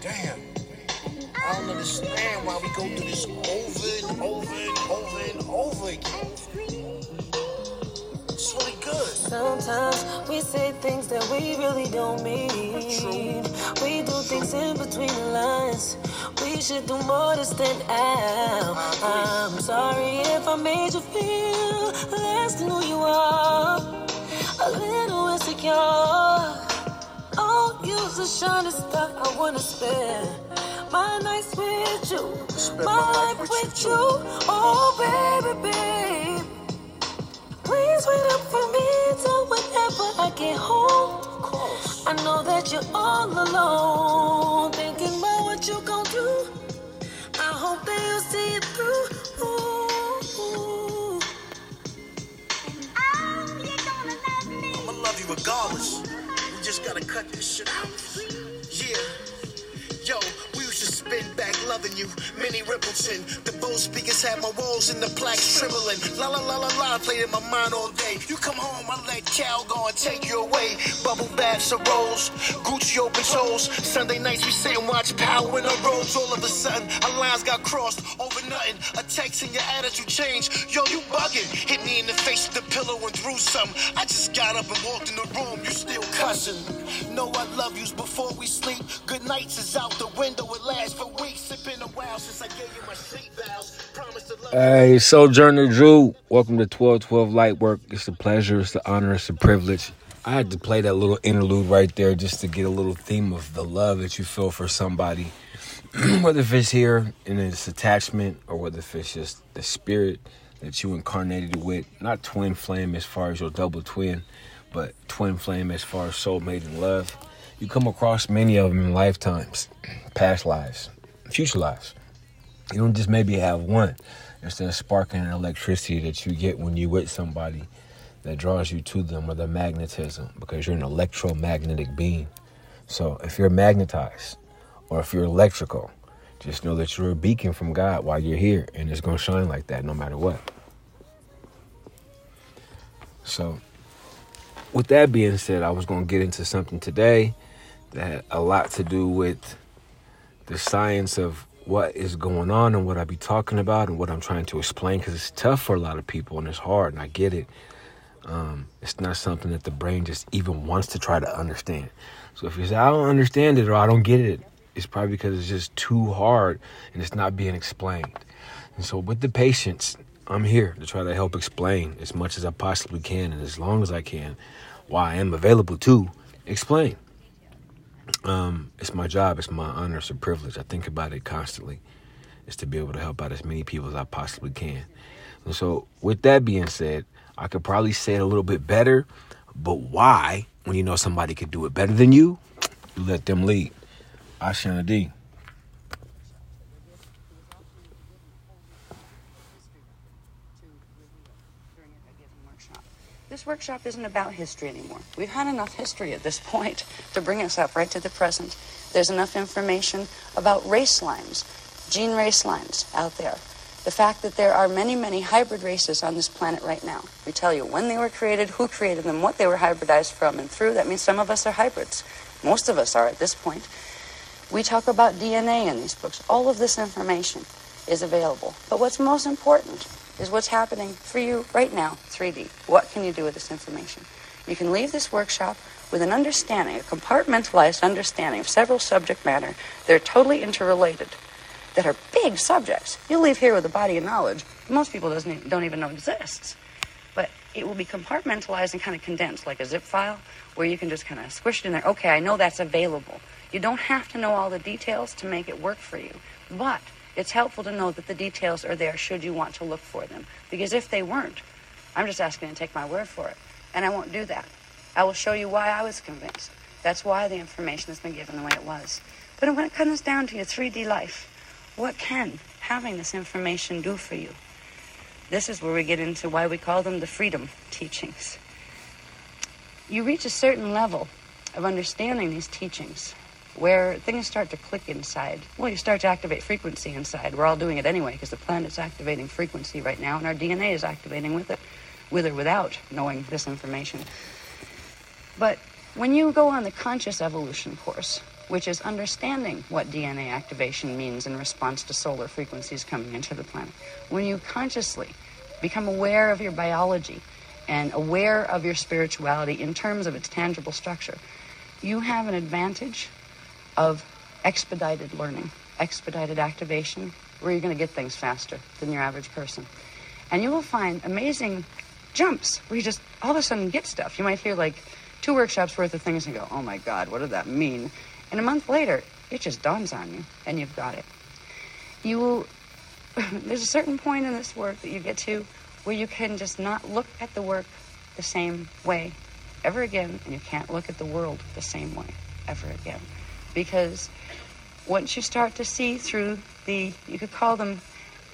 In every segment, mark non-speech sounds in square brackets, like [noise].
Damn. I don't understand why we go through this over and over and over and over again. Sometimes we say things that we really don't mean. We do things in between the lines. We should do more to stand out. I'm sorry if I made you feel less than who you are. A little insecure. Oh, you's a shining star I wanna spend my nights with you, Spend my life with you. Oh, baby, babe. Please wait up for me till whenever I get home. I know that you're all alone, thinking about what you gon' do. I hope that you see it through. Ooh. Oh. I'ma love you regardless. We just gotta cut this shit out. Yeah. Spin back loving you. Minnie Riperton. The Bose speakers had my walls and the plaques trembling. La la la la la played in my mind all day. You come home, I let Cal go and take you away. Bubble baths and rolls, Gucci open toes. Sunday nights we sit and watch Power in the roads. All of a sudden, our lines got crossed over nothing. A text and your attitude changed. Yo, you bugging. Hit me in the face with the pillow and threw something. I just got up and walked in the room. You still cussing. Know I love yous before we sleep. Good nights is out the window. It lasts for weeks. It's been a while since I gave you my sleep vows. Hey, Sojourner Drew, welcome to 1212 Light Work. It's a pleasure, it's the honor, it's a privilege. I had to play that little interlude right there just to get a little theme of the love that you feel for somebody. [clears throat] whether if it's here in its attachment or whether if it's just the spirit that you incarnated with. Not twin flame as far as your double twin, but twin flame as far as soulmate and love. You come across many of them in lifetimes, past lives, future lives. You don't just maybe have one. It's the spark and electricity that you get when you with somebody that draws you to them or the magnetism because you're an electromagnetic being. So if you're magnetized or if you're electrical, just know that you're a beacon from God while you're here and it's going to shine like that no matter what. So with that being said, I was going to get into something today that had a lot to do with the science of what is going on and what I be talking about and what I'm trying to explain because it's tough for a lot of people and it's hard and I get it. Um, it's not something that the brain just even wants to try to understand. So if you say I don't understand it or I don't get it, it's probably because it's just too hard and it's not being explained. And so with the patience, I'm here to try to help explain as much as I possibly can and as long as I can, why I am available to explain. Um, it's my job, it's my honor, it's a privilege. I think about it constantly. Is to be able to help out as many people as I possibly can. And so, with that being said, I could probably say it a little bit better, but why, when you know somebody could do it better than you, you let them lead. Ashayana D. This workshop isn't about history anymore. We've had enough history at this point to bring us up right to the present. There's enough information about race lines, gene race lines out there. The fact that there are many, many hybrid races on this planet right now. We tell you when they were created, who created them, what they were hybridized from and through. That means some of us are hybrids. Most of us are at this point. We talk about DNA in these books. All of this information is available. But what's most important is what's happening for you right now, 3D. What can you do with this information? You can leave this workshop with an understanding, a compartmentalized understanding of several subject matter. They're totally interrelated, that are big subjects. You'll leave here with a body of knowledge most people doesn't don't even know exists. But it will be compartmentalized and kind of condensed, like a zip file, where you can just kind of squish it in there. Okay, I know that's available. You don't have to know all the details to make it work for you. But it's helpful to know that the details are there should you want to look for them. Because if they weren't, I'm just asking to take my word for it. And I won't do that. I will show you why I was convinced. That's why the information has been given the way it was. But when it comes down to your 3D life, what can having this information do for you? This is where we get into why we call them the freedom teachings. You reach a certain level of understanding these teachings where things start to click inside. Well, you start to activate frequency inside. We're all doing it anyway because the planet's activating frequency right now, and our DNA is activating with it, with or without knowing this information. But when you go on the conscious evolution course, which is understanding what DNA activation means in response to solar frequencies coming into the planet, when you consciously become aware of your biology and aware of your spirituality in terms of its tangible structure, you have an advantage of expedited learning, expedited activation, where you're going to get things faster than your average person. And you will find amazing jumps where you just all of a sudden get stuff. You might hear like two workshops worth of things and go, oh my God, what did that mean? And a month later, it just dawns on you and you've got it. You will, [laughs] there's a certain point in this work that you get to where you can just not look at the work the same way ever again, and you can't look at the world the same way ever again. Because once you start to see through the, you could call them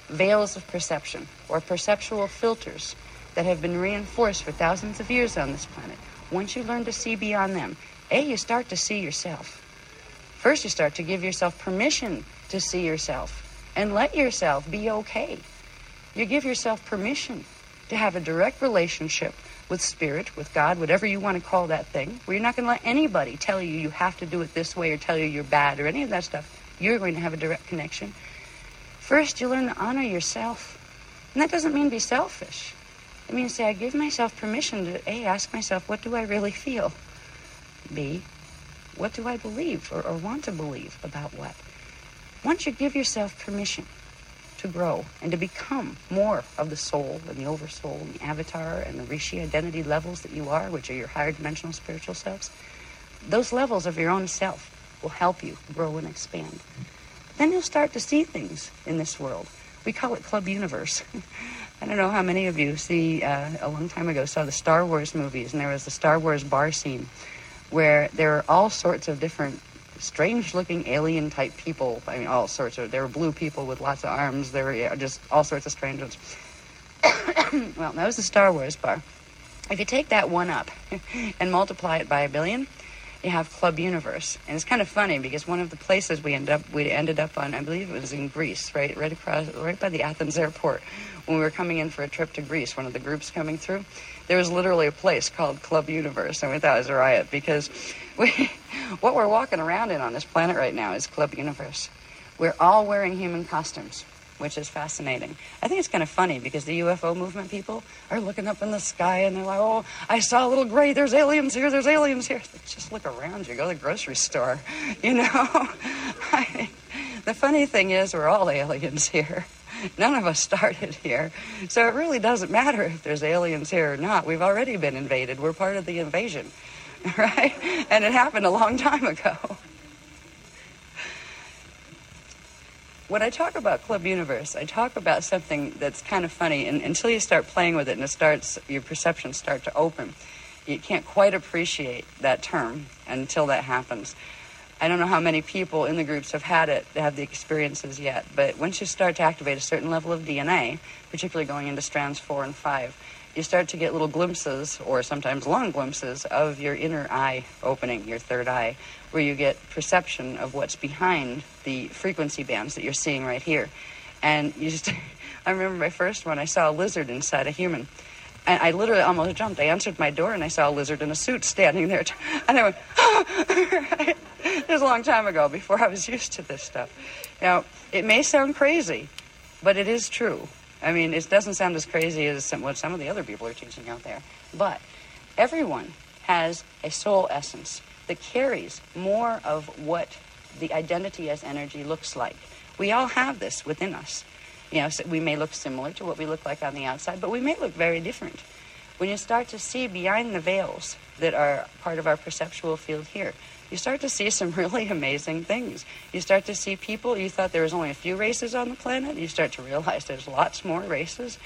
veils of perception or perceptual filters that have been reinforced for thousands of years on this planet, once you learn to see beyond them, A, you start to see yourself. First, you start to give yourself permission to see yourself and let yourself be okay. You give yourself permission to have a direct relationship with spirit, with God, whatever you want to call that thing, where you're not going to let anybody tell you you have to do it this way or tell you you're bad or any of that stuff. You're going to have a direct connection. First, you learn to honor yourself. And that doesn't mean be selfish. It means say, I give myself permission to A, ask myself, what do I really feel? B, what do I believe or, or want to believe about what? Once you give yourself permission to grow and to become more of the soul and the oversoul and the avatar and the rishi identity levels that you are, which are your higher dimensional spiritual selves, those levels of your own self will help you grow and expand. Then you'll start to see things in this world. We call it Club Universe. [laughs] I don't know how many of you see, uh, a long time ago, saw the Star Wars movies, and there was the Star Wars bar scene where there are all sorts of different strange looking alien type people. I mean, all sorts of, there were blue people with lots of arms. There were just all sorts of strange ones. [coughs] well, that was the Star Wars bar. If you take that one up [laughs] and multiply it by a billion, you have Club Universe. And it's kind of funny because one of the places we ended up we ended up on, I believe it was in Greece, right, right across, right by the Athens airport, when we were coming in for a trip to Greece. One of the groups coming through, there was literally a place called Club Universe, and we thought it was a riot because we, [laughs] what we're walking around in on this planet right now is Club Universe. We're all wearing human costumes which is fascinating. I think it's kind of funny because the UFO movement people are looking up in the sky and they're like, oh, I saw a little gray. There's aliens here. There's aliens here. Just look around you. Go to the grocery store. [laughs] You know? [laughs] I, the funny thing is, we're all aliens here. None of us [laughs] started here. So it really doesn't matter if there's aliens here or not. We've already been invaded. We're part of the invasion, [laughs] right? And it happened a long time ago. when I talk about Club Universe, I talk about something that's kind of funny, and until you start playing with it and it starts, your perceptions start to open, you can't quite appreciate that term until that happens. I don't know how many people in the groups have had it, have the experiences yet, but once you start to activate a certain level of DNA, particularly going into strands four and five, you start to get little glimpses, or sometimes long glimpses, of your inner eye opening, your third eye, where you get perception of what's behind the frequency bands that you're seeing right here. And you just, [laughs] I remember my first one, I saw a lizard inside a human. I literally almost jumped. I answered my door and I saw a lizard in a suit standing there. [laughs] And I went! [laughs] It was a long time ago before I was used to this stuff. Now, it may sound crazy, but it is true. I mean, it doesn't sound as crazy as some, what some of the other people are teaching out there. But everyone has a soul essence that carries more of what the identity as energy looks like. We all have this within us. You know, we may look similar to what we look like on the outside, but we may look very different. When you start to see behind the veils that are part of our perceptual field here, you start to see some [laughs] really amazing things. You start to see people, you thought there was only a few races on the planet, you start to realize there's lots more races.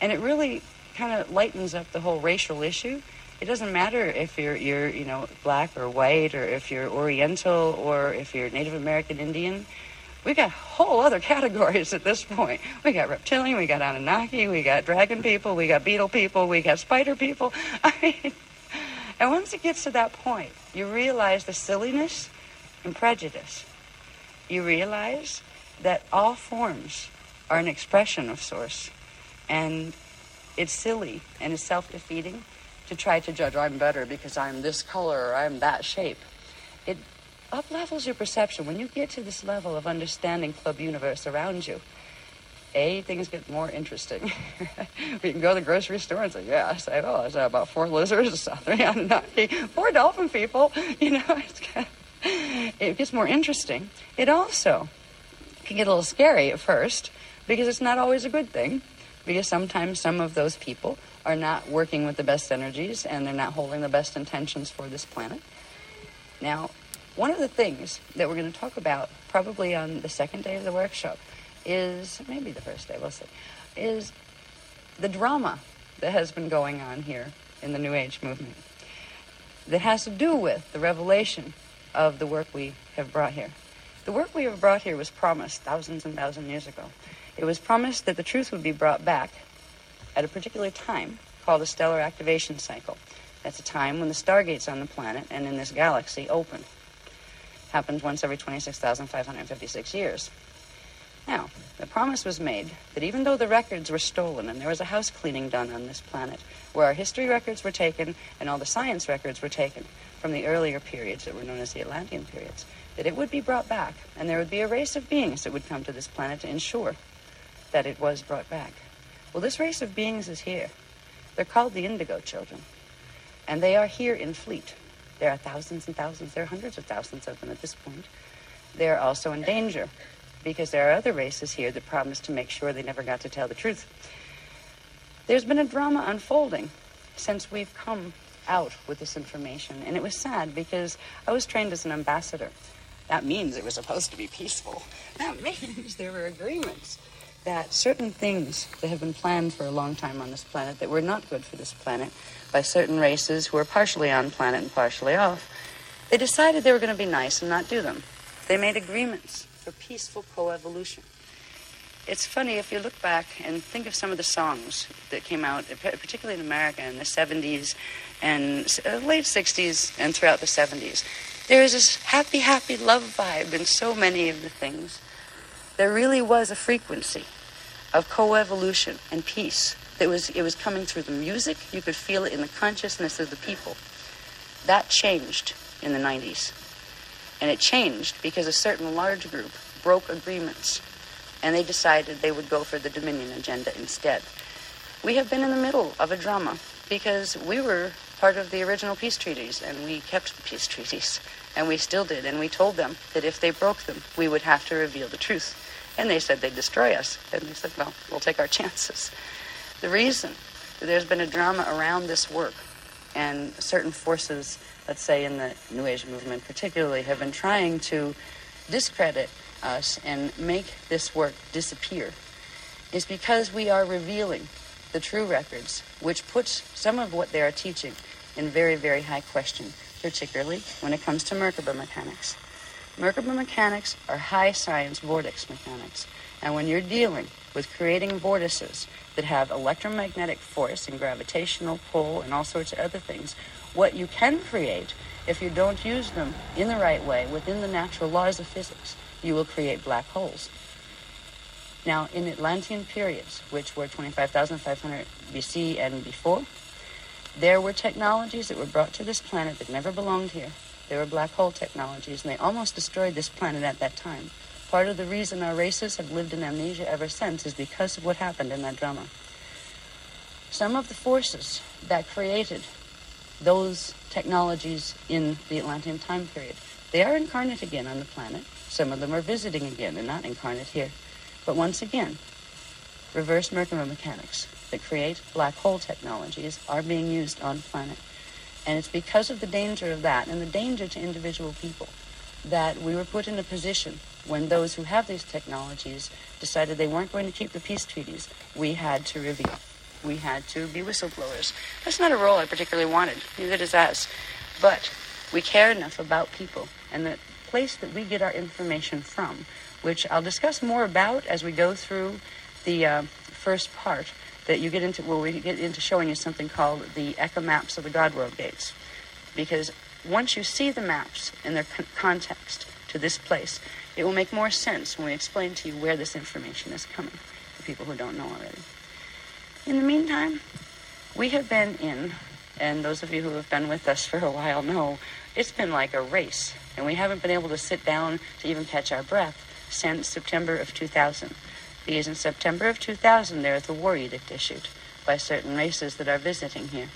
And it really kind of lightens up the whole racial issue it doesn't matter if you're you're you know black or white or if you're Oriental or if you're Native American Indian. We got whole other categories at this point. We got reptilian, we got Anunnaki, we got dragon people, we got beetle people, we got spider people. [laughs] I mean, and once it gets to that point, you realize the silliness and prejudice, you realize that all forms are an expression of source. And it's silly and it's self defeating to try to judge, I'm better because I'm this color or I'm that shape. It up levels your perception. When you get to this level of understanding Club Universe around you, A, things get more interesting. [laughs] we can go to the grocery store and say, yeah, I say, oh, is that about four lizards? [laughs] four dolphin people. [laughs] You know, it's kind of, it gets more interesting. It also can get a little scary at first because it's not always a good thing. Because sometimes some of those people are not working with the best energies and they're not holding the best intentions for this planet. Now, one of the things that we're going to talk about probably on the second day of the workshop is maybe the first day, we'll see, is the drama that has been going on here in the New Age movement that has to do with the revelation of the work we have brought here. The work we have brought here was promised thousands and thousands of years ago. It was promised that the truth would be brought back at a particular time called a stellar activation cycle. That's a time when the stargates on the planet and in this galaxy open. Happens once every 26,556 years. Now, the promise was made that even though the records were stolen and there was a house cleaning done on this planet, where our history records were taken and all the science records were taken from the earlier periods that were known as the Atlantean periods, that it would be brought back and there would be a race of beings that would come to this planet to ensure that it was brought back. Well, this race of beings is here. They're called the Indigo Children, and they are here in fleet. There are thousands and thousands, there are hundreds of thousands of them at this point. They are also in danger because there are other races here that promised to make sure they never got to tell the truth. There's been a drama unfolding since we've come out with this information, and it was sad because I was trained as an ambassador. That means it was supposed to be peaceful. That [laughs] means there were agreements that certain things that have been planned for a long time on this planet that were not good for this planet by certain races who are partially on planet and partially off, they decided they were going to be nice and not do them. They made agreements for peaceful coevolution. It's funny if you look back and think of some of the songs that came out, particularly in America in the 70s and uh, late 60s and throughout the 70s. There is this happy, happy love vibe in so many of the things. There really was a frequency of coevolution and peace that was it was coming through the music. You could feel it in the consciousness of the people. That changed in the 90s. And it changed because a certain large group broke agreements and they decided they would go for the Dominion agenda instead. We have been in the middle of a drama because we were part of the original peace treaties and we kept the peace treaties and we still did and we told them that if they broke them we would have to reveal the truth and they said they'd destroy us. And they said well we'll take our chances. The reason that there's been a drama around this work. And certain forces let's say in the new age movement particularly have been trying to discredit us and make this work disappear. Is because we are revealing the true records, which puts some of what they are teaching in very, very high question, particularly when it comes to Merkaba mechanics. Merkaba mechanics are high science vortex mechanics, and when you're dealing with creating vortices that have electromagnetic force and gravitational pull and all sorts of other things, what you can create if you don't use them in the right way within the natural laws of physics you will create black holes. Now, in Atlantean periods, which were 25,500 BC and before, there were technologies that were brought to this planet that never belonged here. They were black hole technologies, and they almost destroyed this planet at that time. Part of the reason our races have lived in amnesia ever since is because of what happened in that drama. Some of the forces that created those technologies in the Atlantean time period, they are incarnate again on the planet. Some of them are visiting again. They're not incarnate here. But once again, reverse Merkaba mechanics that create black hole technologies are being used on planet. And it's because of the danger of that and the danger to individual people that we were put in a position when those who have these technologies decided they weren't going to keep the peace treaties, we had to reveal. We had to be whistleblowers. That's not a role I particularly wanted, neither does us. But we care enough about people and the place that we get our information from, which I'll discuss more about as we go through the uh, first part that you get into, where we get into showing you something called the echo maps of the God World Gates. Because once you see the maps in their con- context, to this place. It will make more sense when we explain to you where this information is coming, for people who don't know already. In the meantime, we have been in, and those of you who have been with us for a while know, it's been like a race, and we haven't been able to sit down to even catch our breath since September of 2000. Because in September of 2000, there is a war edict issued by certain races that are visiting here.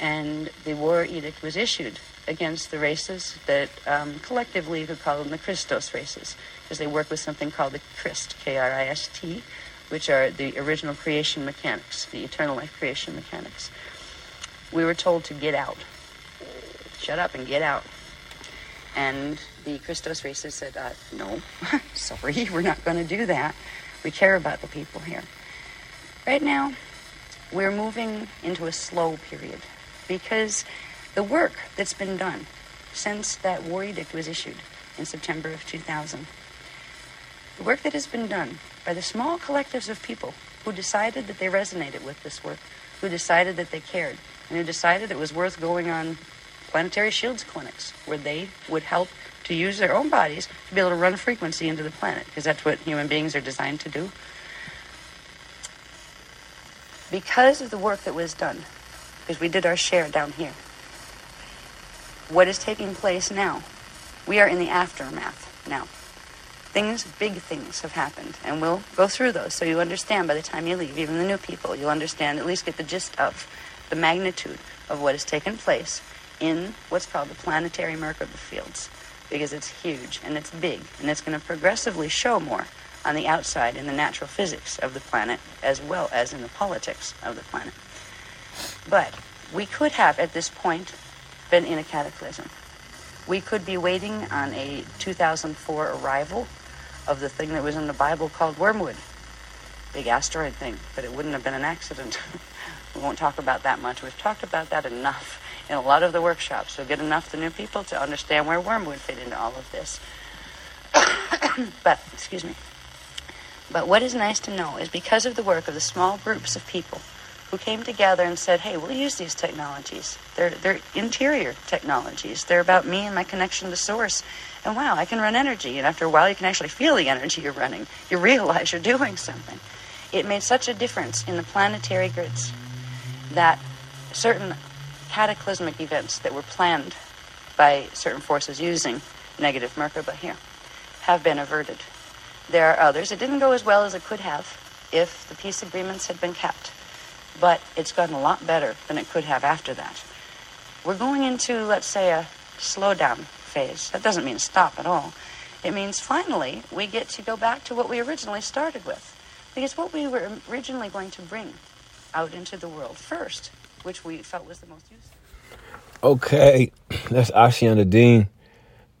And the war edict was issued against the races that um, collectively we call them the Christos races, because they work with something called the Krist, K-R-I-S-T, which are the original creation mechanics, the eternal life creation mechanics. We were told to get out. Shut up and get out. And the Christos races said, uh, no, [laughs] sorry, we're not going to do that. We care about the people here. Right now, we're moving into a slow period because the work that's been done since that war edict was issued in September of 2000, the work that has been done by the small collectives of people who decided that they resonated with this work, who decided that they cared, and who decided it was worth going on planetary shields clinics where they would help to use their own bodies to be able to run frequency into the planet, because that's what human beings are designed to do. Because of the work that was done, because we did our share down here, what is taking place now? We are in the aftermath now. Things, big things have happened, and we'll go through those so you understand by the time you leave, even the new people, you'll understand, at least get the gist of the magnitude of what has taken place in what's called the planetary Merkaba fields, because it's huge and it's big, and it's going to progressively show more on the outside in the natural physics of the planet as well as in the politics of the planet. But we could have, at this point, been in a cataclysm. We could be waiting on a 2004 arrival of the thing that was in the Bible called wormwood. Big asteroid thing, but it wouldn't have been an accident. [laughs] we won't talk about that much. We've talked about that enough in a lot of the workshops. So get enough the new people to understand where wormwood fit into all of this. [coughs] but, excuse me. But what is nice to know is because of the work of the small groups of people who came together and said, "Hey, we'll use these technologies. They're they're interior technologies. They're about me and my connection to source. And wow, I can run energy. And after a while, you can actually feel the energy you're running. You realize you're [laughs] doing something. It made such a difference in the planetary grids that certain cataclysmic events that were planned by certain forces using negative Merkaba here have been averted. There are others. It didn't go as well as it could have if the peace agreements had been kept but it's gotten a lot better than it could have after that. We're going into, let's say, a slowdown phase. That doesn't mean stop at all. It means finally we get to go back to what we originally started with. Because what we were originally going to bring out into the world first, which we felt was the most useful. Okay, [clears throat] that's Ashayana Deane,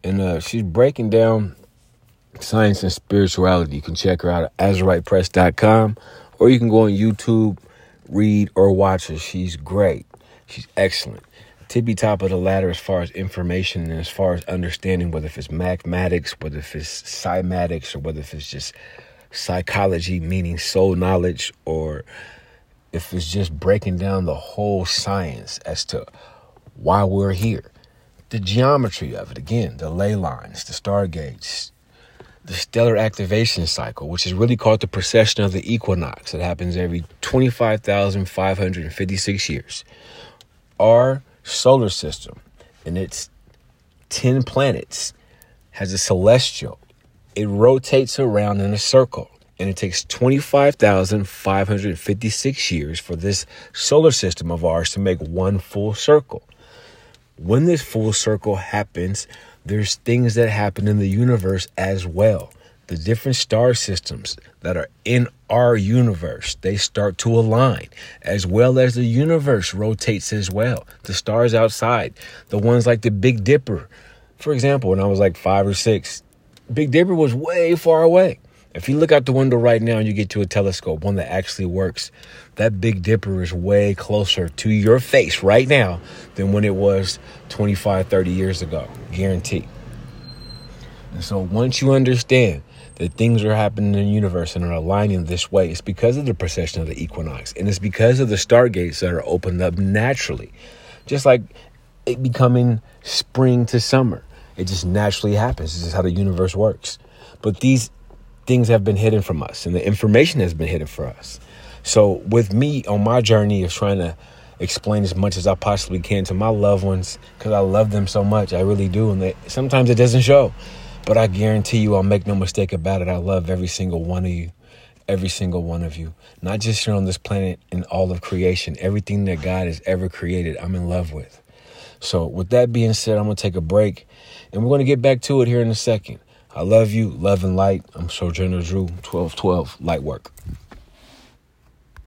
and uh, she's breaking down science and spirituality. You can check her out at AzuritePress.com, or you can go on YouTube read or watch her. She's great. She's excellent. Tippy top of the ladder as far as information and as far as understanding whether if it's mathematics, whether if it's cymatics, or whether if it's just psychology, meaning soul knowledge, or if it's just breaking down the whole science as to why we're here. The geometry of it, again, the ley lines, the stargates, the stellar activation cycle, which is really called the precession of the equinox. It happens every 25,556 years. Our solar system and its 10 planets has a celestial. It rotates around in a circle, and it takes 25,556 years for this solar system of ours to make one full circle. When this full circle happens, there's things that happen in the universe as well. The different star systems that are in our universe, they start to align, as well as the universe rotates as well. The stars outside, the ones like the Big Dipper. For example, when I was like five or six, Big Dipper was way far away. If you look out the window right now and you get to a telescope, one that actually works, that Big Dipper is way closer to your face right now than when it was 25, 30 years ago. Guarantee. And so once you understand that things are happening in the universe and are aligning this way, it's because of the precession of the equinox. And it's because of the stargates that are opened up naturally. Just like it becoming spring to summer. It just naturally happens. This is how the universe works. But these things have been hidden from us, and the information has been hidden for us. So, with me on my journey of trying to explain as much as I possibly can to my loved ones, because I love them so much, I really do, and they, sometimes it doesn't show. But I guarantee you, I'll make no mistake about it. I love every single one of you every single one of you, not just here on this planet and all of creation, everything that God has ever created, I'm in love with. So, with that being said, I'm to take a break and we're to get back to it here in a second. I love you, love and light. I'm Sojourner Drew, 1212, light work.